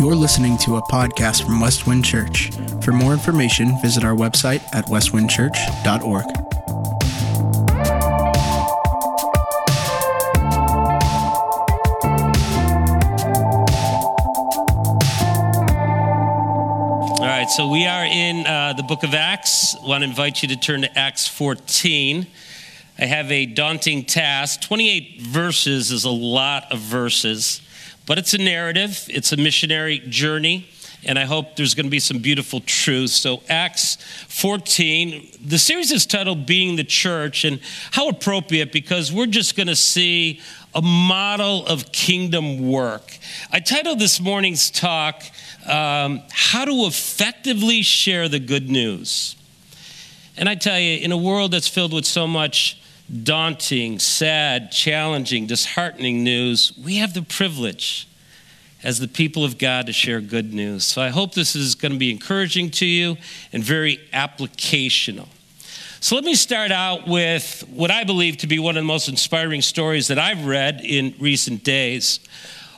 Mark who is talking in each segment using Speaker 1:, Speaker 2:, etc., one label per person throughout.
Speaker 1: You're listening to a podcast from Westwind Church. For more information, visit our website at westwindchurch.org.
Speaker 2: All right, so we are in uh, the book of Acts. I want to invite you to turn to Acts 14. I have a daunting task. 28 verses is a lot of verses, but it's a narrative, it's a missionary journey, and I hope there's going to be some beautiful truths. So, Acts 14, the series is titled Being the Church, and how appropriate because we're just going to see a model of kingdom work. I titled this morning's talk, um, How to Effectively Share the Good News. And I tell you, in a world that's filled with so much daunting, sad, challenging, disheartening news, we have the privilege as the people of God to share good news. So I hope this is going to be encouraging to you and very applicational. So let me start out with what I believe to be one of the most inspiring stories that I've read in recent days.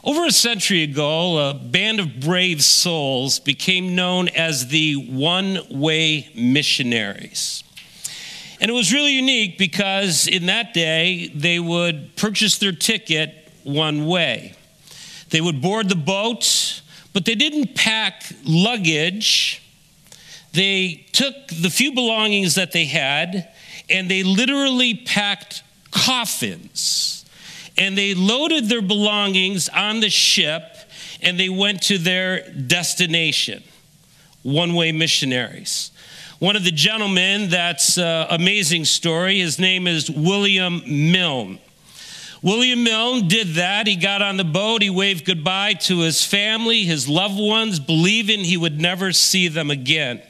Speaker 2: Over a century ago, a band of brave souls became known as the One Way Missionaries. And it was really unique because in that day, they would purchase their ticket one way. They would board the boat, but they didn't pack luggage they took the few belongings that they had and they literally packed coffins. And they loaded their belongings on the ship and they went to their destination. One way missionaries. One of the gentlemen, that's an amazing story, his name is William Milne. William Milne did that. He got on the boat, he waved goodbye to his family, his loved ones, believing he would never see them again.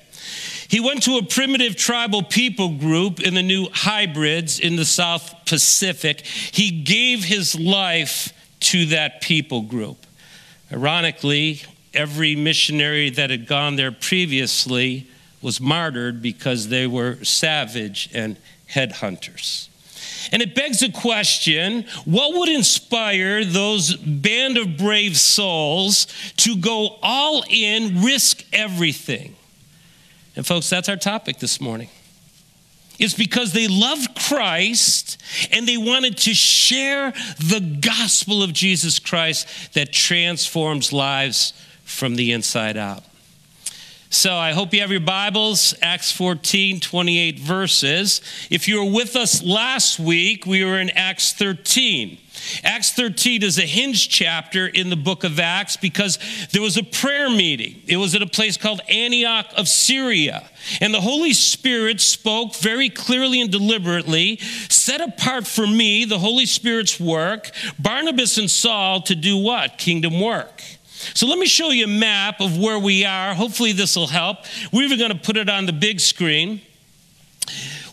Speaker 2: He went to a primitive tribal people group in the New Hebrides in the South Pacific. He gave his life to that people group. Ironically, every missionary that had gone there previously was martyred because they were savage and headhunters. And it begs the question what would inspire those band of brave souls to go all in, risk everything? And, folks, that's our topic this morning. It's because they loved Christ and they wanted to share the gospel of Jesus Christ that transforms lives from the inside out. So I hope you have your Bibles, Acts 14, 28 verses. If you were with us last week, we were in Acts 13. Acts 13 is a hinge chapter in the book of Acts because there was a prayer meeting. It was at a place called Antioch of Syria. And the Holy Spirit spoke very clearly and deliberately set apart for me, the Holy Spirit's work, Barnabas and Saul to do what? Kingdom work. So let me show you a map of where we are. Hopefully, this will help. We're even going to put it on the big screen.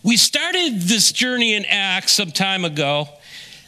Speaker 2: We started this journey in Acts some time ago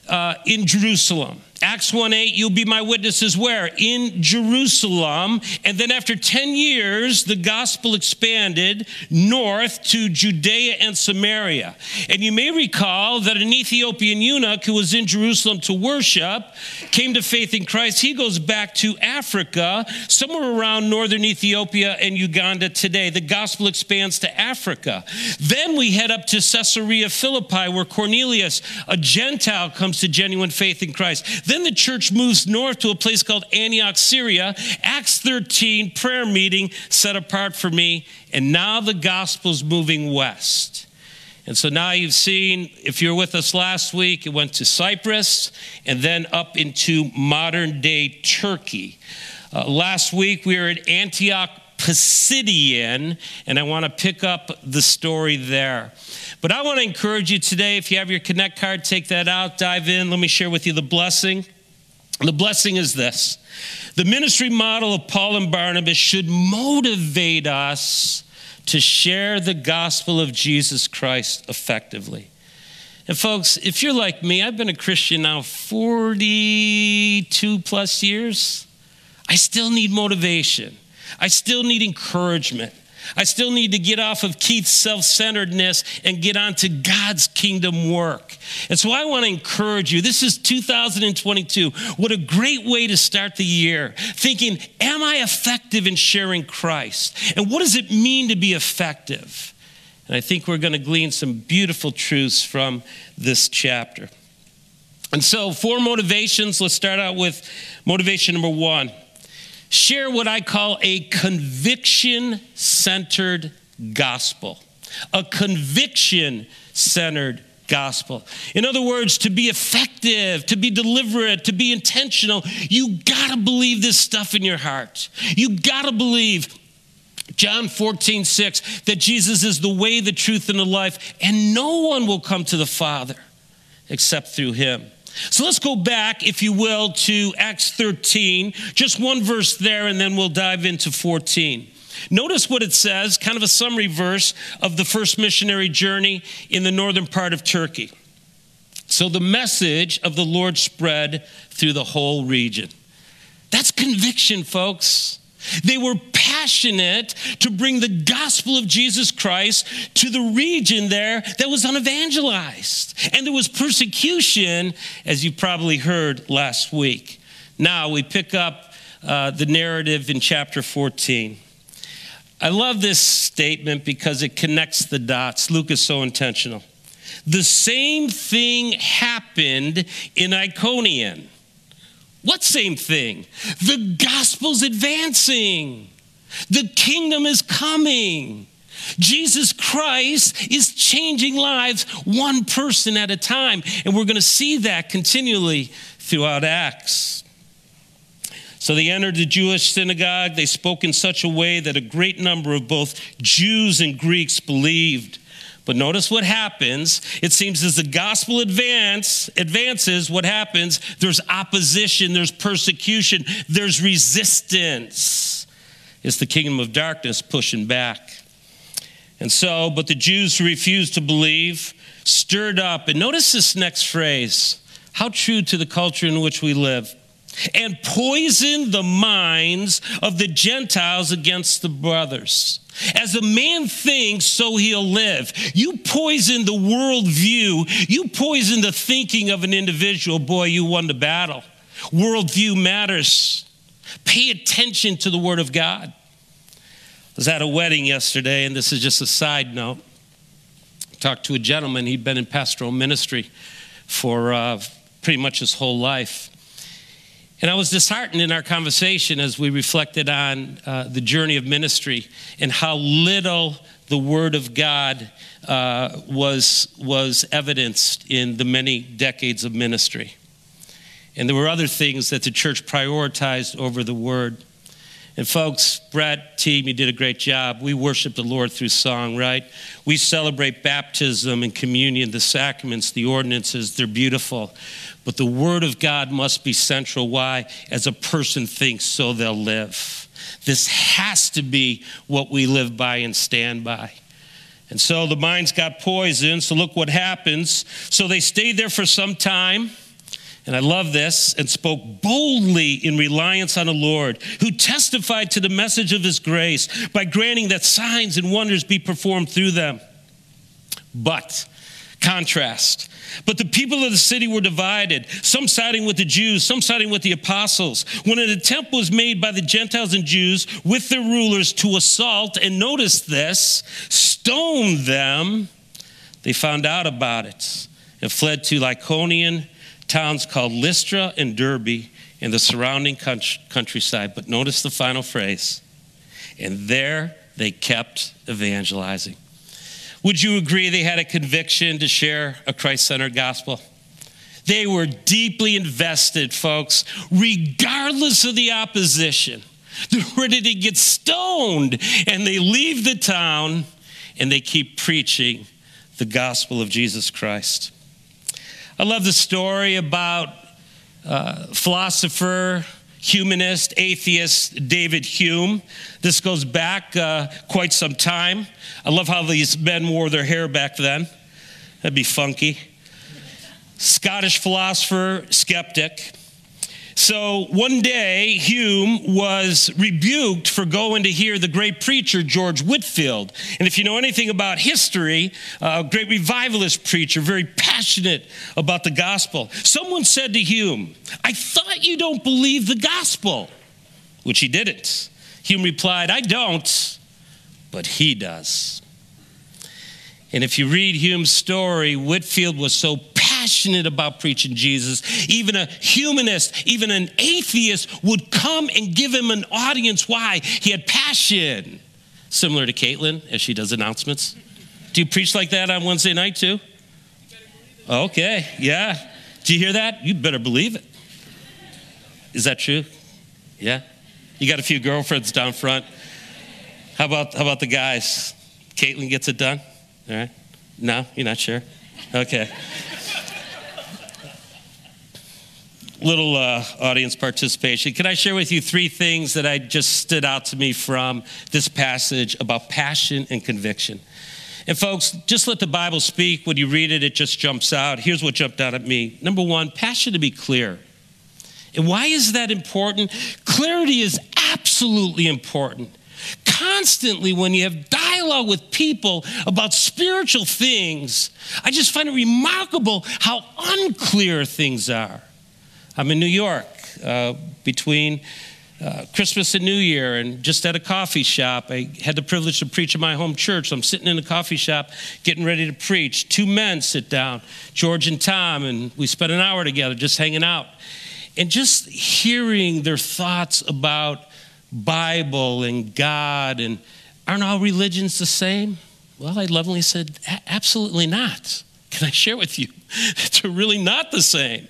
Speaker 2: uh, in Jerusalem. Acts 1 8, you'll be my witnesses where? In Jerusalem. And then after 10 years, the gospel expanded north to Judea and Samaria. And you may recall that an Ethiopian eunuch who was in Jerusalem to worship came to faith in Christ. He goes back to Africa, somewhere around northern Ethiopia and Uganda today. The gospel expands to Africa. Then we head up to Caesarea Philippi, where Cornelius, a Gentile, comes to genuine faith in Christ. Then the church moves north to a place called Antioch, Syria. Acts 13, prayer meeting set apart for me. And now the gospel's moving west. And so now you've seen, if you're with us last week, it went to Cyprus and then up into modern day Turkey. Uh, last week we were at Antioch Pisidian, and I want to pick up the story there. But I want to encourage you today, if you have your Connect card, take that out, dive in. Let me share with you the blessing. The blessing is this the ministry model of Paul and Barnabas should motivate us to share the gospel of Jesus Christ effectively. And folks, if you're like me, I've been a Christian now 42 plus years. I still need motivation. I still need encouragement. I still need to get off of Keith's self centeredness and get on to God's kingdom work. And so I want to encourage you. This is 2022. What a great way to start the year. Thinking, am I effective in sharing Christ? And what does it mean to be effective? And I think we're going to glean some beautiful truths from this chapter. And so, four motivations. Let's start out with motivation number one share what I call a conviction centered gospel. A conviction centered gospel. In other words, to be effective, to be deliberate, to be intentional, you gotta believe this stuff in your heart. You gotta believe. John 14, 6, that Jesus is the way, the truth, and the life, and no one will come to the Father except through him. So let's go back, if you will, to Acts 13, just one verse there, and then we'll dive into 14. Notice what it says, kind of a summary verse of the first missionary journey in the northern part of Turkey. So the message of the Lord spread through the whole region. That's conviction, folks. They were passionate to bring the gospel of Jesus Christ to the region there that was unevangelized. And there was persecution, as you probably heard last week. Now we pick up uh, the narrative in chapter 14. I love this statement because it connects the dots. Luke is so intentional. The same thing happened in Iconium what same thing? The gospel's advancing. The kingdom is coming. Jesus Christ is changing lives one person at a time. And we're going to see that continually throughout Acts. So they entered the Jewish synagogue. They spoke in such a way that a great number of both Jews and Greeks believed. But notice what happens. It seems as the gospel advance, advances, what happens? There's opposition, there's persecution, there's resistance. It's the kingdom of darkness pushing back. And so, but the Jews who refused to believe stirred up. And notice this next phrase how true to the culture in which we live. And poisoned the minds of the Gentiles against the brothers. As a man thinks, so he'll live. You poison the worldview, you poison the thinking of an individual, boy, you won the battle. Worldview matters. Pay attention to the Word of God. I was at a wedding yesterday, and this is just a side note. I talked to a gentleman, he'd been in pastoral ministry for uh, pretty much his whole life. And I was disheartened in our conversation as we reflected on uh, the journey of ministry and how little the Word of God uh, was, was evidenced in the many decades of ministry. And there were other things that the church prioritized over the Word. And folks, Brett, team, you did a great job. We worship the Lord through song, right? We celebrate baptism and communion, the sacraments, the ordinances, they're beautiful. But the Word of God must be central. Why? As a person thinks, so they'll live. This has to be what we live by and stand by. And so the minds got poisoned. So look what happens. So they stayed there for some time. And I love this, and spoke boldly in reliance on the Lord, who testified to the message of his grace by granting that signs and wonders be performed through them. But, contrast, but the people of the city were divided, some siding with the Jews, some siding with the apostles. When an attempt was made by the Gentiles and Jews with their rulers to assault, and notice this, stone them, they found out about it and fled to Lycaonian towns called Lystra and Derbe in the surrounding countryside. But notice the final phrase, and there they kept evangelizing. Would you agree they had a conviction to share a Christ centered gospel? They were deeply invested, folks, regardless of the opposition. They're ready to get stoned, and they leave the town and they keep preaching the gospel of Jesus Christ. I love the story about uh, philosopher humanist, atheist David Hume. This goes back uh, quite some time. I love how these men wore their hair back then. That'd be funky. Scottish philosopher, skeptic. So one day, Hume was rebuked for going to hear the great preacher George Whitefield. And if you know anything about history, a great revivalist preacher, very passionate about the gospel. Someone said to Hume, I thought you don't believe the gospel, which he didn't. Hume replied, I don't, but he does. And if you read Hume's story, Whitefield was so passionate about preaching Jesus. Even a humanist, even an atheist would come and give him an audience. Why? He had passion. Similar to Caitlin as she does announcements. Do you preach like that on Wednesday night too? Okay, yeah. Do you hear that? You better believe it. Is that true? Yeah. You got a few girlfriends down front. How about how about the guys? Caitlin gets it done. All right. No, you're not sure. Okay. Little uh, audience participation. Can I share with you three things that I just stood out to me from this passage about passion and conviction? And folks, just let the Bible speak. When you read it, it just jumps out. Here's what jumped out at me. Number one, passion to be clear. And why is that important? Clarity is absolutely important. Constantly, when you have dialogue with people about spiritual things, I just find it remarkable how unclear things are. I'm in New York uh, between uh, Christmas and New Year and just at a coffee shop. I had the privilege to preach in my home church. I'm sitting in a coffee shop getting ready to preach. Two men sit down, George and Tom, and we spent an hour together just hanging out. And just hearing their thoughts about Bible and God and aren't all religions the same? Well, I lovingly said, absolutely not. Can I share with you? They're really not the same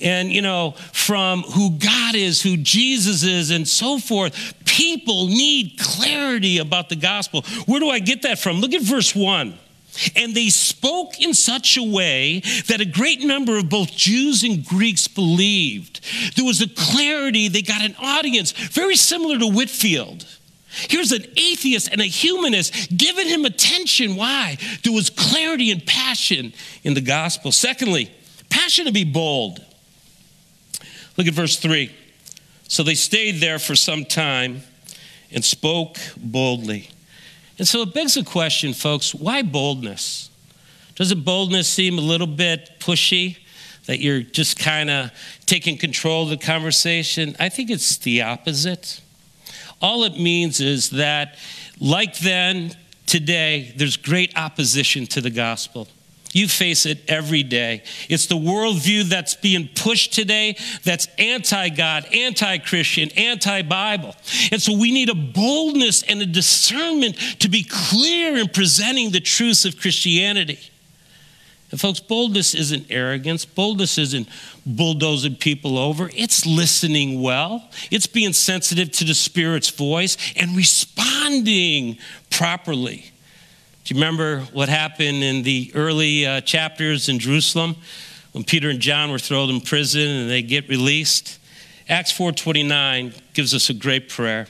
Speaker 2: and, you know, from who God is, who Jesus is, and so forth. People need clarity about the gospel. Where do I get that from? Look at verse 1. And they spoke in such a way that a great number of both Jews and Greeks believed. There was a clarity, they got an audience, very similar to Whitefield. Here's an atheist and a humanist giving him attention. Why? There was clarity and passion in the gospel. Secondly, passion to be bold. Look at verse 3. So they stayed there for some time and spoke boldly. And so it begs the question, folks why boldness? Doesn't boldness seem a little bit pushy? That you're just kind of taking control of the conversation? I think it's the opposite. All it means is that, like then, today, there's great opposition to the gospel. You face it every day. It's the worldview that's being pushed today that's anti God, anti Christian, anti Bible. And so we need a boldness and a discernment to be clear in presenting the truths of Christianity. And folks, boldness isn't arrogance. Boldness isn't bulldozing people over. It's listening well. It's being sensitive to the Spirit's voice and responding properly. Do you remember what happened in the early uh, chapters in Jerusalem when Peter and John were thrown in prison and they get released? Acts 4:29 gives us a great prayer.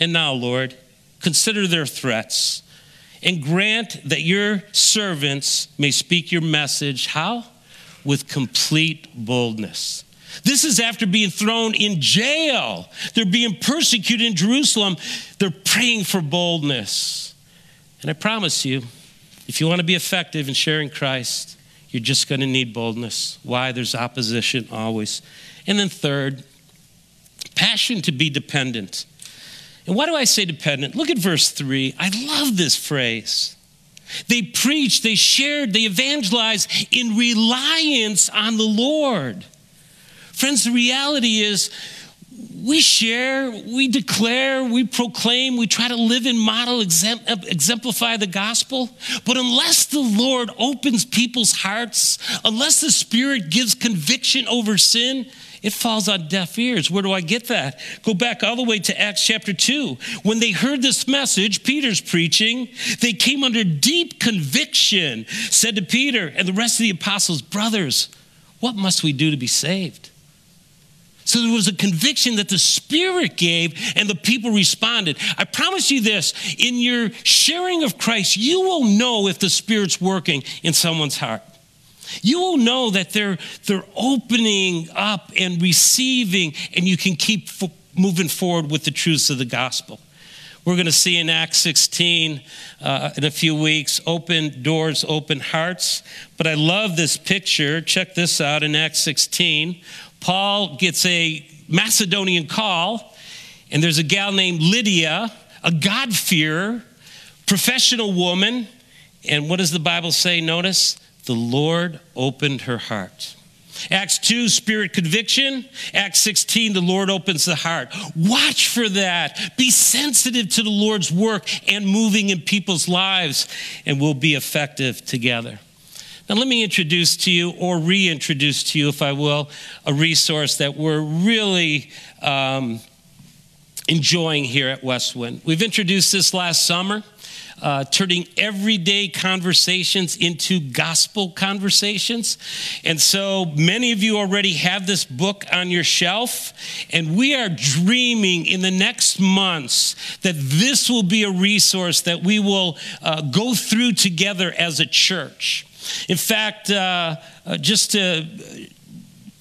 Speaker 2: And now, Lord, consider their threats and grant that your servants may speak your message how? With complete boldness. This is after being thrown in jail. They're being persecuted in Jerusalem. They're praying for boldness. And I promise you, if you want to be effective in sharing Christ, you're just going to need boldness. Why? There's opposition always. And then, third, passion to be dependent. And why do I say dependent? Look at verse 3. I love this phrase. They preached, they shared, they evangelized in reliance on the Lord. Friends, the reality is we share, we declare, we proclaim, we try to live and model, uh, exemplify the gospel. But unless the Lord opens people's hearts, unless the Spirit gives conviction over sin, it falls on deaf ears. Where do I get that? Go back all the way to Acts chapter 2. When they heard this message, Peter's preaching, they came under deep conviction, said to Peter and the rest of the apostles, Brothers, what must we do to be saved? So there was a conviction that the Spirit gave and the people responded. I promise you this in your sharing of Christ, you will know if the Spirit's working in someone's heart. you will know that they're, they're opening up and receiving, and you can keep f- moving forward with the truths of the gospel. We're going to see in Acts 16 uh, in a few weeks open doors, open hearts. But I love this picture. Check this out in Acts 16. Paul gets a Macedonian call, and there's a gal named Lydia, a God-fearer, professional woman. And what does the Bible say? Notice the Lord opened her heart. Acts 2, spirit conviction. Acts 16, the Lord opens the heart. Watch for that. Be sensitive to the Lord's work and moving in people's lives, and we'll be effective together. Now, let me introduce to you, or reintroduce to you, if I will, a resource that we're really um, enjoying here at Westwind. We've introduced this last summer uh, turning everyday conversations into gospel conversations. And so many of you already have this book on your shelf, and we are dreaming in the next months that this will be a resource that we will uh, go through together as a church. In fact, uh, uh just to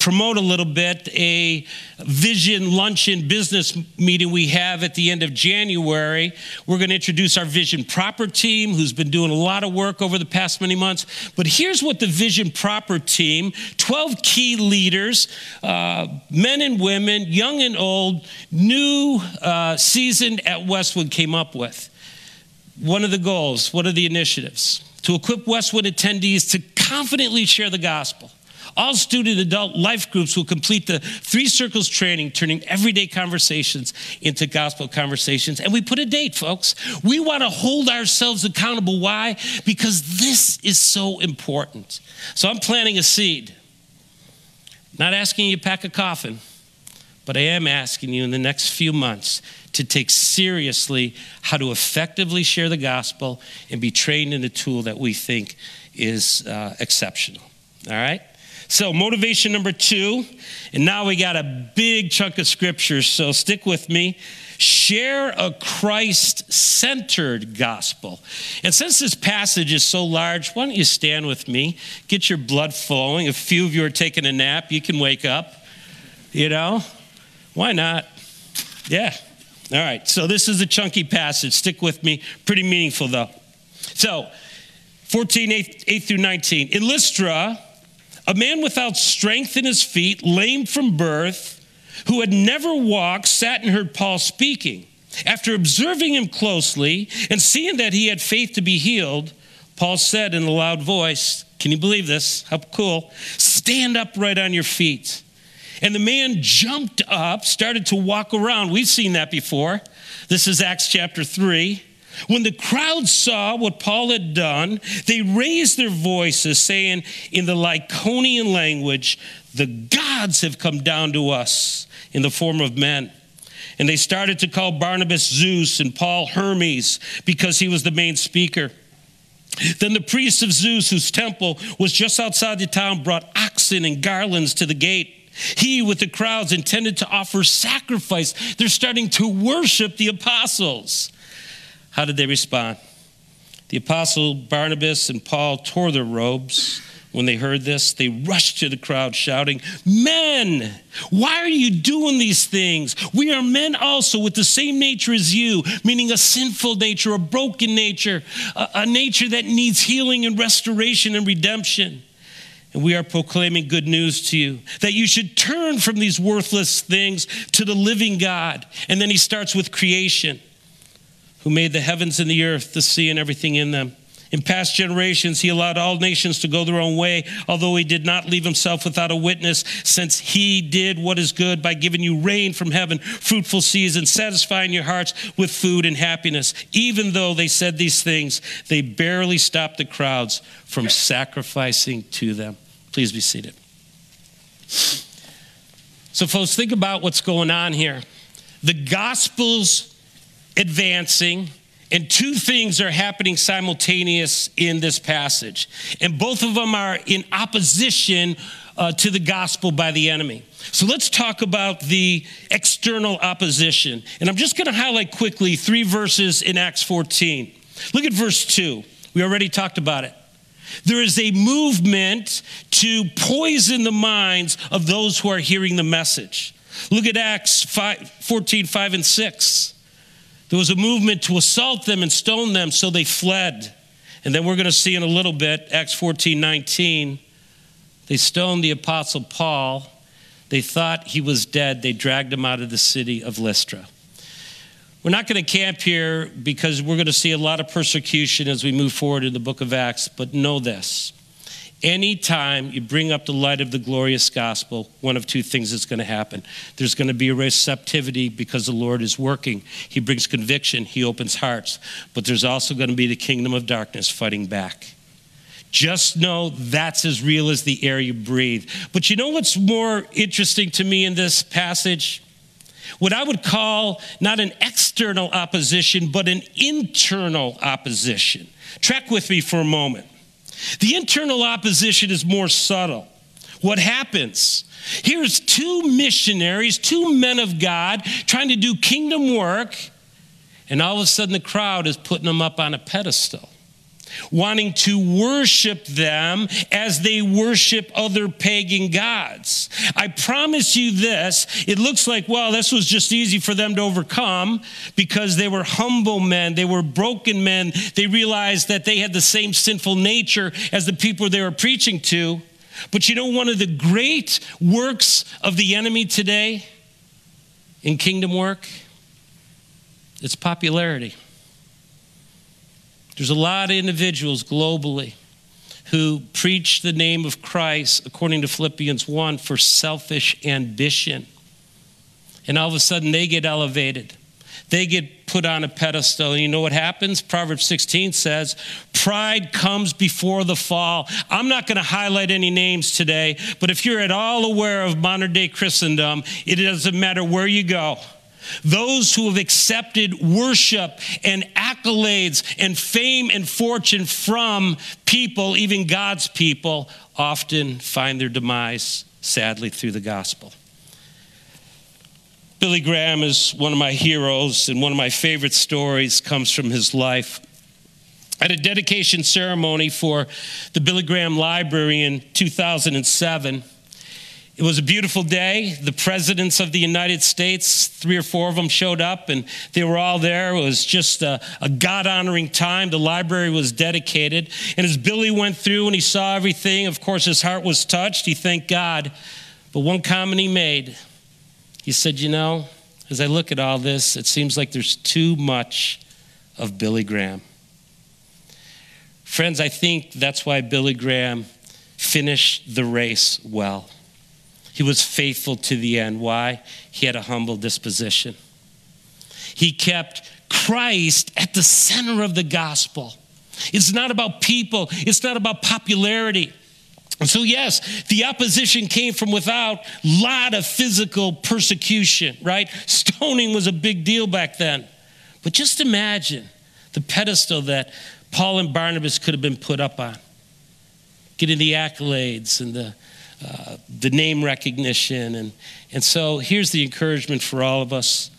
Speaker 2: promote a little bit a vision luncheon business meeting we have at the end of January. We're going to introduce our Vision Proper team, who's been doing a lot of work over the past many months. But here's what the Vision Proper team 12 key leaders, uh, men and women, young and old, new, uh, seasoned at Westwind came up with. One of the goals, what are the initiatives? To equip Westwind attendees to confidently share the gospel all student adult life groups will complete the three circles training, turning everyday conversations into gospel conversations. And we put a date, folks. We want to hold ourselves accountable. Why? Because this is so important. So I'm planting a seed. Not asking you to pack a coffin, but I am asking you in the next few months to take seriously how to effectively share the gospel and be trained in a tool that we think is uh, exceptional. All right? So, motivation number two, and now we got a big chunk of scripture, so stick with me. Share a Christ centered gospel. And since this passage is so large, why don't you stand with me? Get your blood flowing. A few of you are taking a nap, you can wake up. You know? Why not? Yeah. All right. So, this is a chunky passage. Stick with me. Pretty meaningful, though. So, 14, 8, 8 through 19. In Lystra, a man without strength in his feet, lame from birth, who had never walked, sat and heard Paul speaking. After observing him closely and seeing that he had faith to be healed, Paul said in a loud voice, Can you believe this? How cool. Stand upright on your feet. And the man jumped up, started to walk around. We've seen that before. This is Acts chapter 3. When the crowd saw what Paul had done, they raised their voices, saying in the Lycaonian language, The gods have come down to us in the form of men. And they started to call Barnabas Zeus and Paul Hermes because he was the main speaker. Then the priests of Zeus, whose temple was just outside the town, brought oxen and garlands to the gate. He, with the crowds, intended to offer sacrifice. They're starting to worship the apostles. How did they respond? The apostle Barnabas and Paul tore their robes. When they heard this, they rushed to the crowd shouting, Men, why are you doing these things? We are men also with the same nature as you, meaning a sinful nature, a broken nature, a, a nature that needs healing and restoration and redemption. And we are proclaiming good news to you that you should turn from these worthless things to the living God. And then he starts with creation who made the heavens and the earth, the sea, and everything in them. In past generations, he allowed all nations to go their own way, although he did not leave himself without a witness, since he did what is good by giving you rain from heaven, fruitful seasons, satisfying your hearts with food and happiness. Even though they said these things, they barely stopped the crowds from sacrificing to them. Please be seated. So, folks, think about what's going on here. The Gospels advancing, and two things are happening simultaneous in this passage. And both of them are in opposition uh, to the gospel by the enemy. So let's talk about the external opposition. And I'm just going to highlight quickly three verses in Acts 14. Look at verse 2. We already talked about it. There is a movement to poison the minds of those who are hearing the message. Look at Acts 5, 14, 5 and 6. There was a movement to assault them and stone them, so they fled. And then we're going to see in a little bit, Acts 14, 19, they stoned the apostle Paul. They thought he was dead. They dragged him out of the city of Lystra. We're not going to camp here because we're going to see a lot of persecution as we move forward in the book of Acts, but know this. Anytime you bring up the light of the glorious gospel, one of two things is going to happen. There's going to be a receptivity because the Lord is working. He brings conviction, He opens hearts. But there's also going to be the kingdom of darkness fighting back. Just know that's as real as the air you breathe. But you know what's more interesting to me in this passage? What I would call not an external opposition, but an internal opposition. Track with me for a moment. The internal opposition is more subtle. What happens? Here's two missionaries, two men of God trying to do kingdom work, and all of a sudden the crowd is putting them up on a pedestal wanting to worship them as they worship other pagan gods. I promise you this it looks like, well, this was just easy for them to overcome because they were humble men, they were broken men, they realized that they had the same sinful nature as the people they were preaching to. But you know, one of the great works of the enemy today in kingdom work? It's popularity. There's a lot of individuals globally who preach the name of Christ, according to Philippians 1, for selfish ambition. And all of a sudden they get elevated. They get put on a pedestal. And you know what happens? Proverbs 16 says, Pride comes before the fall. I'm not going to highlight any names today, but if you're at all aware of modern day Christendom, it doesn't matter where you go. Those who have accepted worship and accolades and fame and fortune from people, even God's people, often find their demise, sadly, through the gospel. Billy Graham is one of my heroes, and one of my favorite stories comes from his life. At a dedication ceremony for the Billy Graham Library in 2007, it was a beautiful day. The presidents of the United States, three or four of them showed up, and they were all there. It was just a, a God honoring time. The library was dedicated. And as Billy went through and he saw everything, of course, his heart was touched. He thanked God. But one comment he made he said, You know, as I look at all this, it seems like there's too much of Billy Graham. Friends, I think that's why Billy Graham finished the race well. He was faithful to the end. Why? He had a humble disposition. He kept Christ at the center of the gospel. It's not about people, it's not about popularity. And so, yes, the opposition came from without, a lot of physical persecution, right? Stoning was a big deal back then. But just imagine the pedestal that Paul and Barnabas could have been put up on, getting the accolades and the uh, the name recognition. And, and so here's the encouragement for all of us.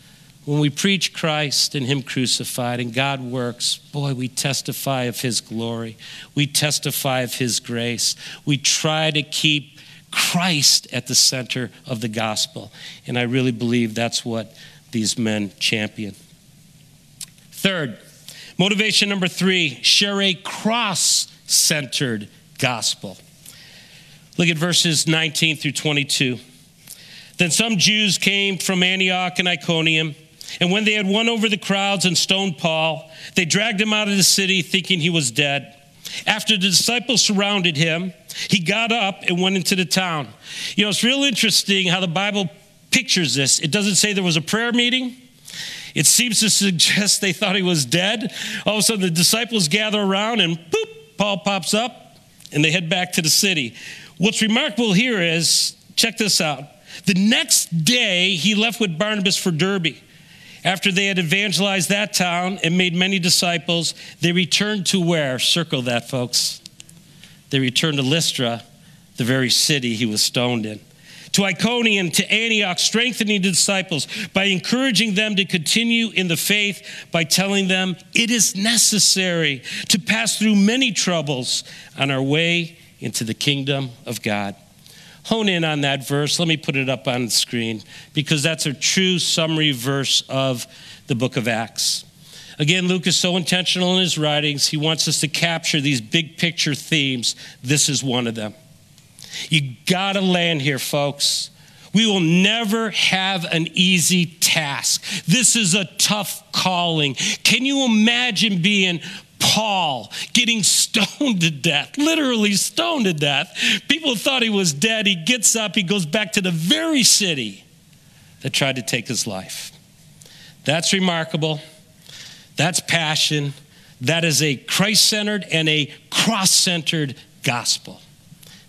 Speaker 2: When we preach Christ and Him crucified and God works, boy, we testify of His glory. We testify of His grace. We try to keep Christ at the center of the gospel. And I really believe that's what these men champion. Third, motivation number three share a cross centered gospel. Look at verses 19 through 22. Then some Jews came from Antioch and Iconium, and when they had won over the crowds and stoned Paul, they dragged him out of the city thinking he was dead. After the disciples surrounded him, he got up and went into the town. You know, it's real interesting how the Bible pictures this. It doesn't say there was a prayer meeting. It seems to suggest they thought he was dead. All of a sudden, the disciples gather around, and boop, Paul pops up, and they head back to the city. What's remarkable here is check this out. The next day, he left with Barnabas for Derbe. After they had evangelized that town and made many disciples, they returned to where? Circle that, folks. They returned to Lystra, the very city he was stoned in. to Iconium, to Antioch, strengthening the disciples by encouraging them to continue in the faith, by telling them it is necessary to pass through many troubles on our way into the kingdom of God. Hone in on that verse. Let me put it up on the screen because that's a true summary verse of the book of Acts. Again, Luke is so intentional in his writings. He wants us to capture these big picture themes. This is one of them. You got to land here, folks. We will never have an easy task. This is a tough calling. Can you imagine being Paul getting stoned to death, literally stoned to death? People thought he was dead. He gets up, he goes back to the very city that tried to take his life. That's remarkable. That's passion. That is a Christ centered and a cross centered gospel.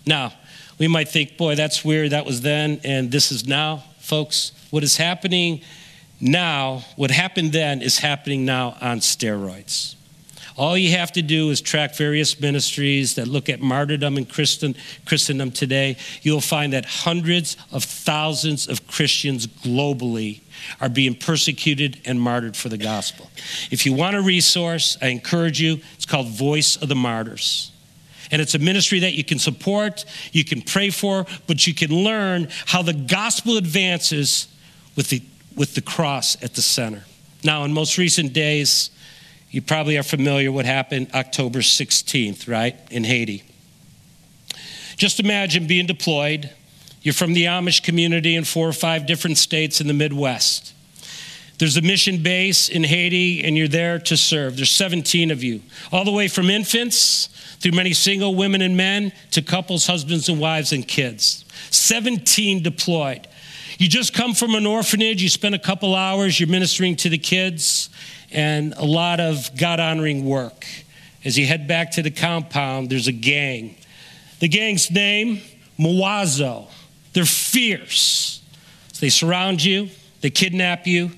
Speaker 2: Now, we might think, boy, that's weird. That was then, and this is now. Folks, what is happening now, what happened then, is happening now on steroids. All you have to do is track various ministries that look at martyrdom in Christen, Christendom today. You'll find that hundreds of thousands of Christians globally are being persecuted and martyred for the gospel. If you want a resource, I encourage you, it's called Voice of the Martyrs. And it's a ministry that you can support, you can pray for, but you can learn how the gospel advances with the, with the cross at the center. Now, in most recent days, you probably are familiar what happened October 16th, right, in Haiti. Just imagine being deployed. You're from the Amish community in four or five different states in the Midwest. There's a mission base in Haiti, and you're there to serve. There's 17 of you, all the way from infants through many single women and men to couples, husbands and wives, and kids. 17 deployed. You just come from an orphanage, you spend a couple hours, you're ministering to the kids, and a lot of God honoring work. As you head back to the compound, there's a gang. The gang's name, Mawozo. They're fierce. So they surround you, they kidnap you,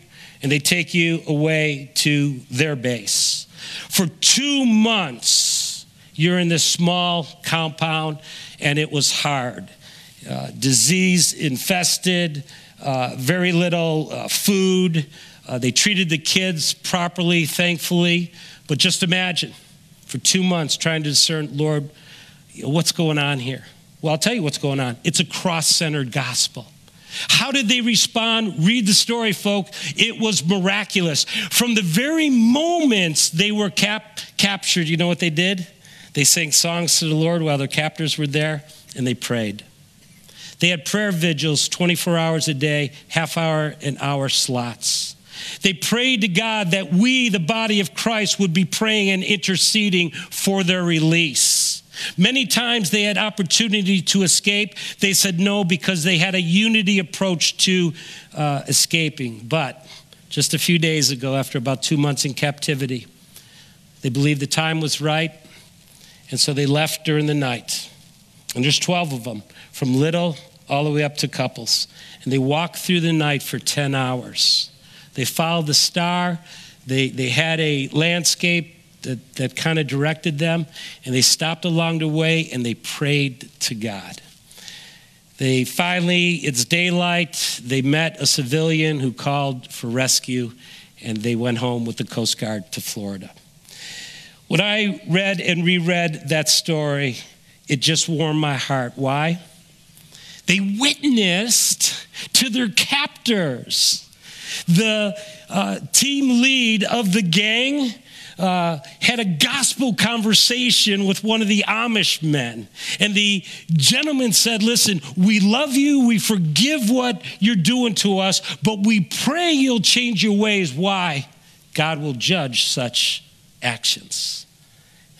Speaker 2: and they take you away to their base. For two months, you're in this small compound, and it was hard. Uh, disease infested, uh, very little uh, food. Uh, they treated the kids properly, thankfully. But just imagine for two months trying to discern, Lord, what's going on here? Well, I'll tell you what's going on. It's a cross centered gospel. How did they respond? Read the story, folk. It was miraculous. From the very moments they were cap- captured, you know what they did? They sang songs to the Lord while their captors were there, and they prayed. They had prayer vigils 24 hours a day, half hour and hour slots. They prayed to God that we, the body of Christ, would be praying and interceding for their release. Many times they had opportunity to escape. They said no because they had a unity approach to uh, escaping. But just a few days ago, after about two months in captivity, they believed the time was right and so they left during the night. And there's 12 of them, from little all the way up to couples. And they walked through the night for 10 hours. They followed the star. They, they had a landscape that, that kind of directed them. And they stopped along the way and they prayed to God. They finally, it's daylight. They met a civilian who called for rescue and they went home with the Coast Guard to Florida. When I read and reread that story, it just warmed my heart. Why? They witnessed to their captors. The uh, team lead of the gang uh, had a gospel conversation with one of the Amish men. And the gentleman said, Listen, we love you, we forgive what you're doing to us, but we pray you'll change your ways. Why? God will judge such actions.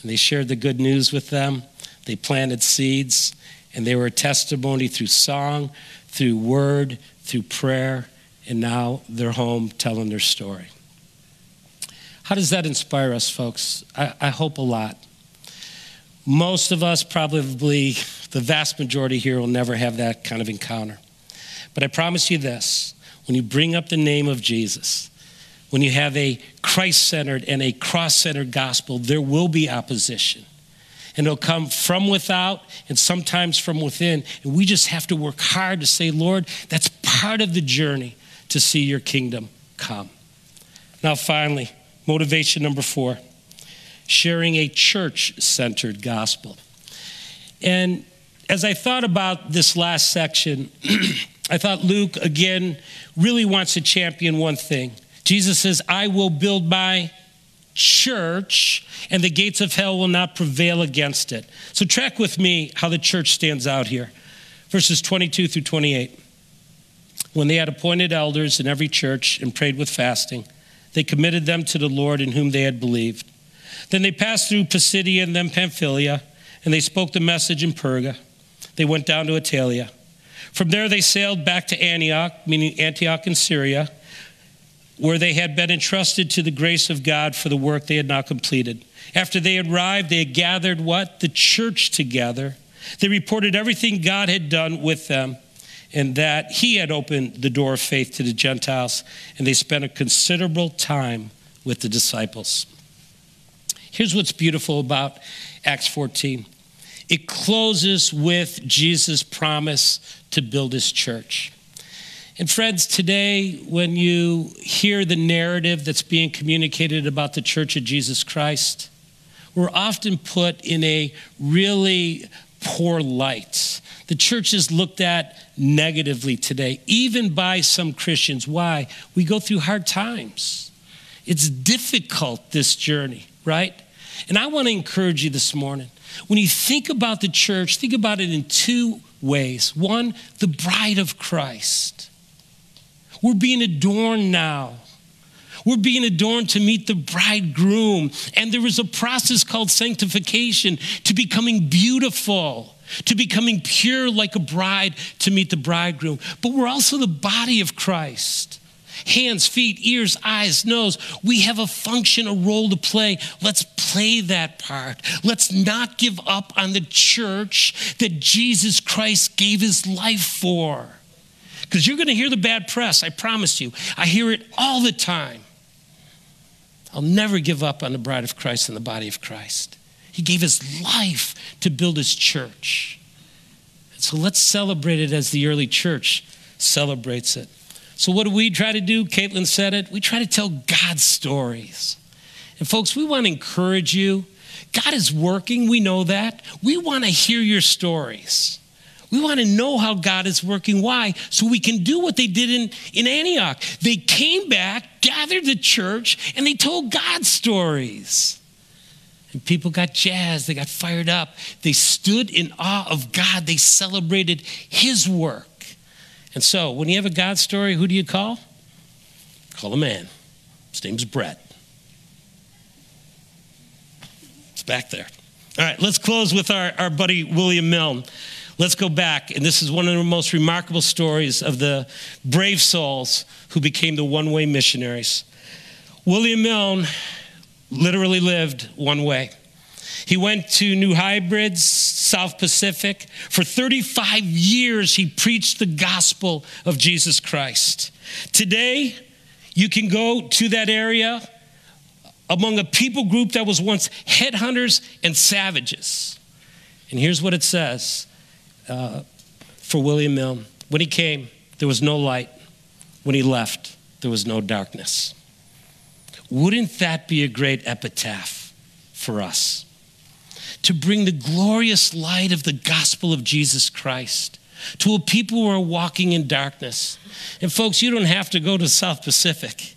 Speaker 2: And they shared the good news with them. They planted seeds, and they were a testimony through song, through word, through prayer, and now they're home telling their story. How does that inspire us, folks? I, I hope a lot. Most of us, probably the vast majority here, will never have that kind of encounter. But I promise you this when you bring up the name of Jesus, when you have a Christ centered and a cross centered gospel, there will be opposition. And it'll come from without and sometimes from within. And we just have to work hard to say, Lord, that's part of the journey to see your kingdom come. Now, finally, motivation number four sharing a church centered gospel. And as I thought about this last section, I thought Luke, again, really wants to champion one thing. Jesus says, I will build my church, and the gates of hell will not prevail against it. So, track with me how the church stands out here. Verses 22 through 28. When they had appointed elders in every church and prayed with fasting, they committed them to the Lord in whom they had believed. Then they passed through Pisidia and then Pamphylia, and they spoke the message in Perga. They went down to Attalia. From there, they sailed back to Antioch, meaning Antioch in Syria where they had been entrusted to the grace of God for the work they had not completed. After they arrived, they had gathered what? The church together. They reported everything God had done with them and that He had opened the door of faith to the Gentiles, and they spent a considerable time with the disciples. Here's what's beautiful about Acts 14 it closes with Jesus' promise to build His church. And, friends, today, when you hear the narrative that's being communicated about the Church of Jesus Christ, we're often put in a really poor light. The church is looked at negatively today, even by some Christians. Why? We go through hard times. It's difficult, this journey, right? And I want to encourage you this morning. When you think about the church, think about it in two ways. One, the bride of Christ. We're being adorned now. We're being adorned to meet the bridegroom. And there is a process called sanctification to becoming beautiful, to becoming pure like a bride to meet the bridegroom. But we're also the body of Christ hands, feet, ears, eyes, nose. We have a function, a role to play. Let's play that part. Let's not give up on the church that Jesus Christ gave his life for. Because you're going to hear the bad press, I promise you. I hear it all the time. I'll never give up on the bride of Christ and the body of Christ. He gave his life to build his church. So let's celebrate it as the early church celebrates it. So, what do we try to do? Caitlin said it. We try to tell God's stories. And, folks, we want to encourage you. God is working. We know that. We want to hear your stories. We want to know how God is working. Why? So we can do what they did in, in Antioch. They came back, gathered the church, and they told God stories. And people got jazzed, they got fired up. They stood in awe of God, they celebrated His work. And so, when you have a God story, who do you call? Call a man. His name's Brett. It's back there. All right, let's close with our, our buddy William Milne. Let's go back, and this is one of the most remarkable stories of the brave souls who became the one way missionaries. William Milne literally lived one way. He went to New Hebrides, South Pacific. For 35 years, he preached the gospel of Jesus Christ. Today, you can go to that area among a people group that was once headhunters and savages. And here's what it says uh, for William Milne. When he came, there was no light. When he left, there was no darkness. Wouldn't that be a great epitaph for us? To bring the glorious light of the gospel of Jesus Christ to a people who are walking in darkness. And folks, you don't have to go to South Pacific.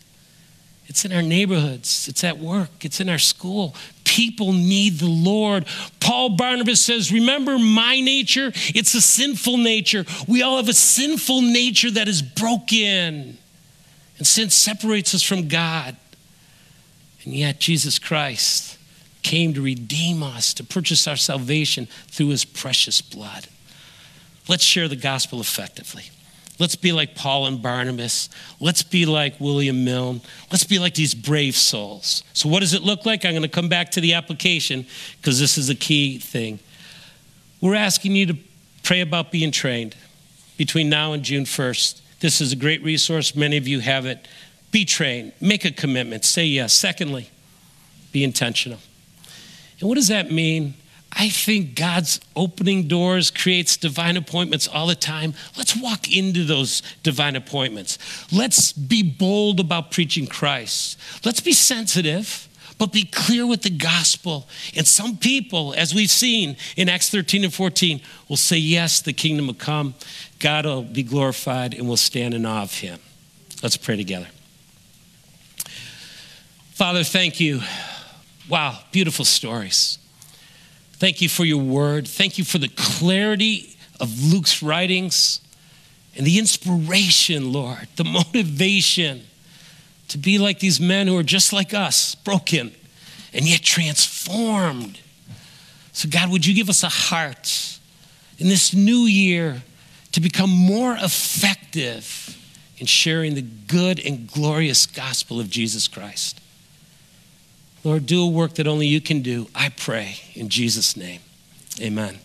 Speaker 2: It's in our neighborhoods, it's at work, it's in our school. People need the Lord. Paul Barnabas says, Remember my nature? It's a sinful nature. We all have a sinful nature that is broken. And sin separates us from God. And yet, Jesus Christ came to redeem us, to purchase our salvation through his precious blood. Let's share the gospel effectively. Let's be like Paul and Barnabas. Let's be like William Milne. Let's be like these brave souls. So, what does it look like? I'm going to come back to the application because this is a key thing. We're asking you to pray about being trained between now and June 1st. This is a great resource. Many of you have it. Be trained, make a commitment, say yes. Secondly, be intentional. And what does that mean? I think God's opening doors creates divine appointments all the time. Let's walk into those divine appointments. Let's be bold about preaching Christ. Let's be sensitive, but be clear with the gospel. And some people, as we've seen in Acts 13 and 14, will say, Yes, the kingdom will come. God will be glorified, and we'll stand in awe of him. Let's pray together. Father, thank you. Wow, beautiful stories. Thank you for your word. Thank you for the clarity of Luke's writings and the inspiration, Lord, the motivation to be like these men who are just like us, broken and yet transformed. So, God, would you give us a heart in this new year to become more effective in sharing the good and glorious gospel of Jesus Christ? Lord, do a work that only you can do. I pray in Jesus' name. Amen.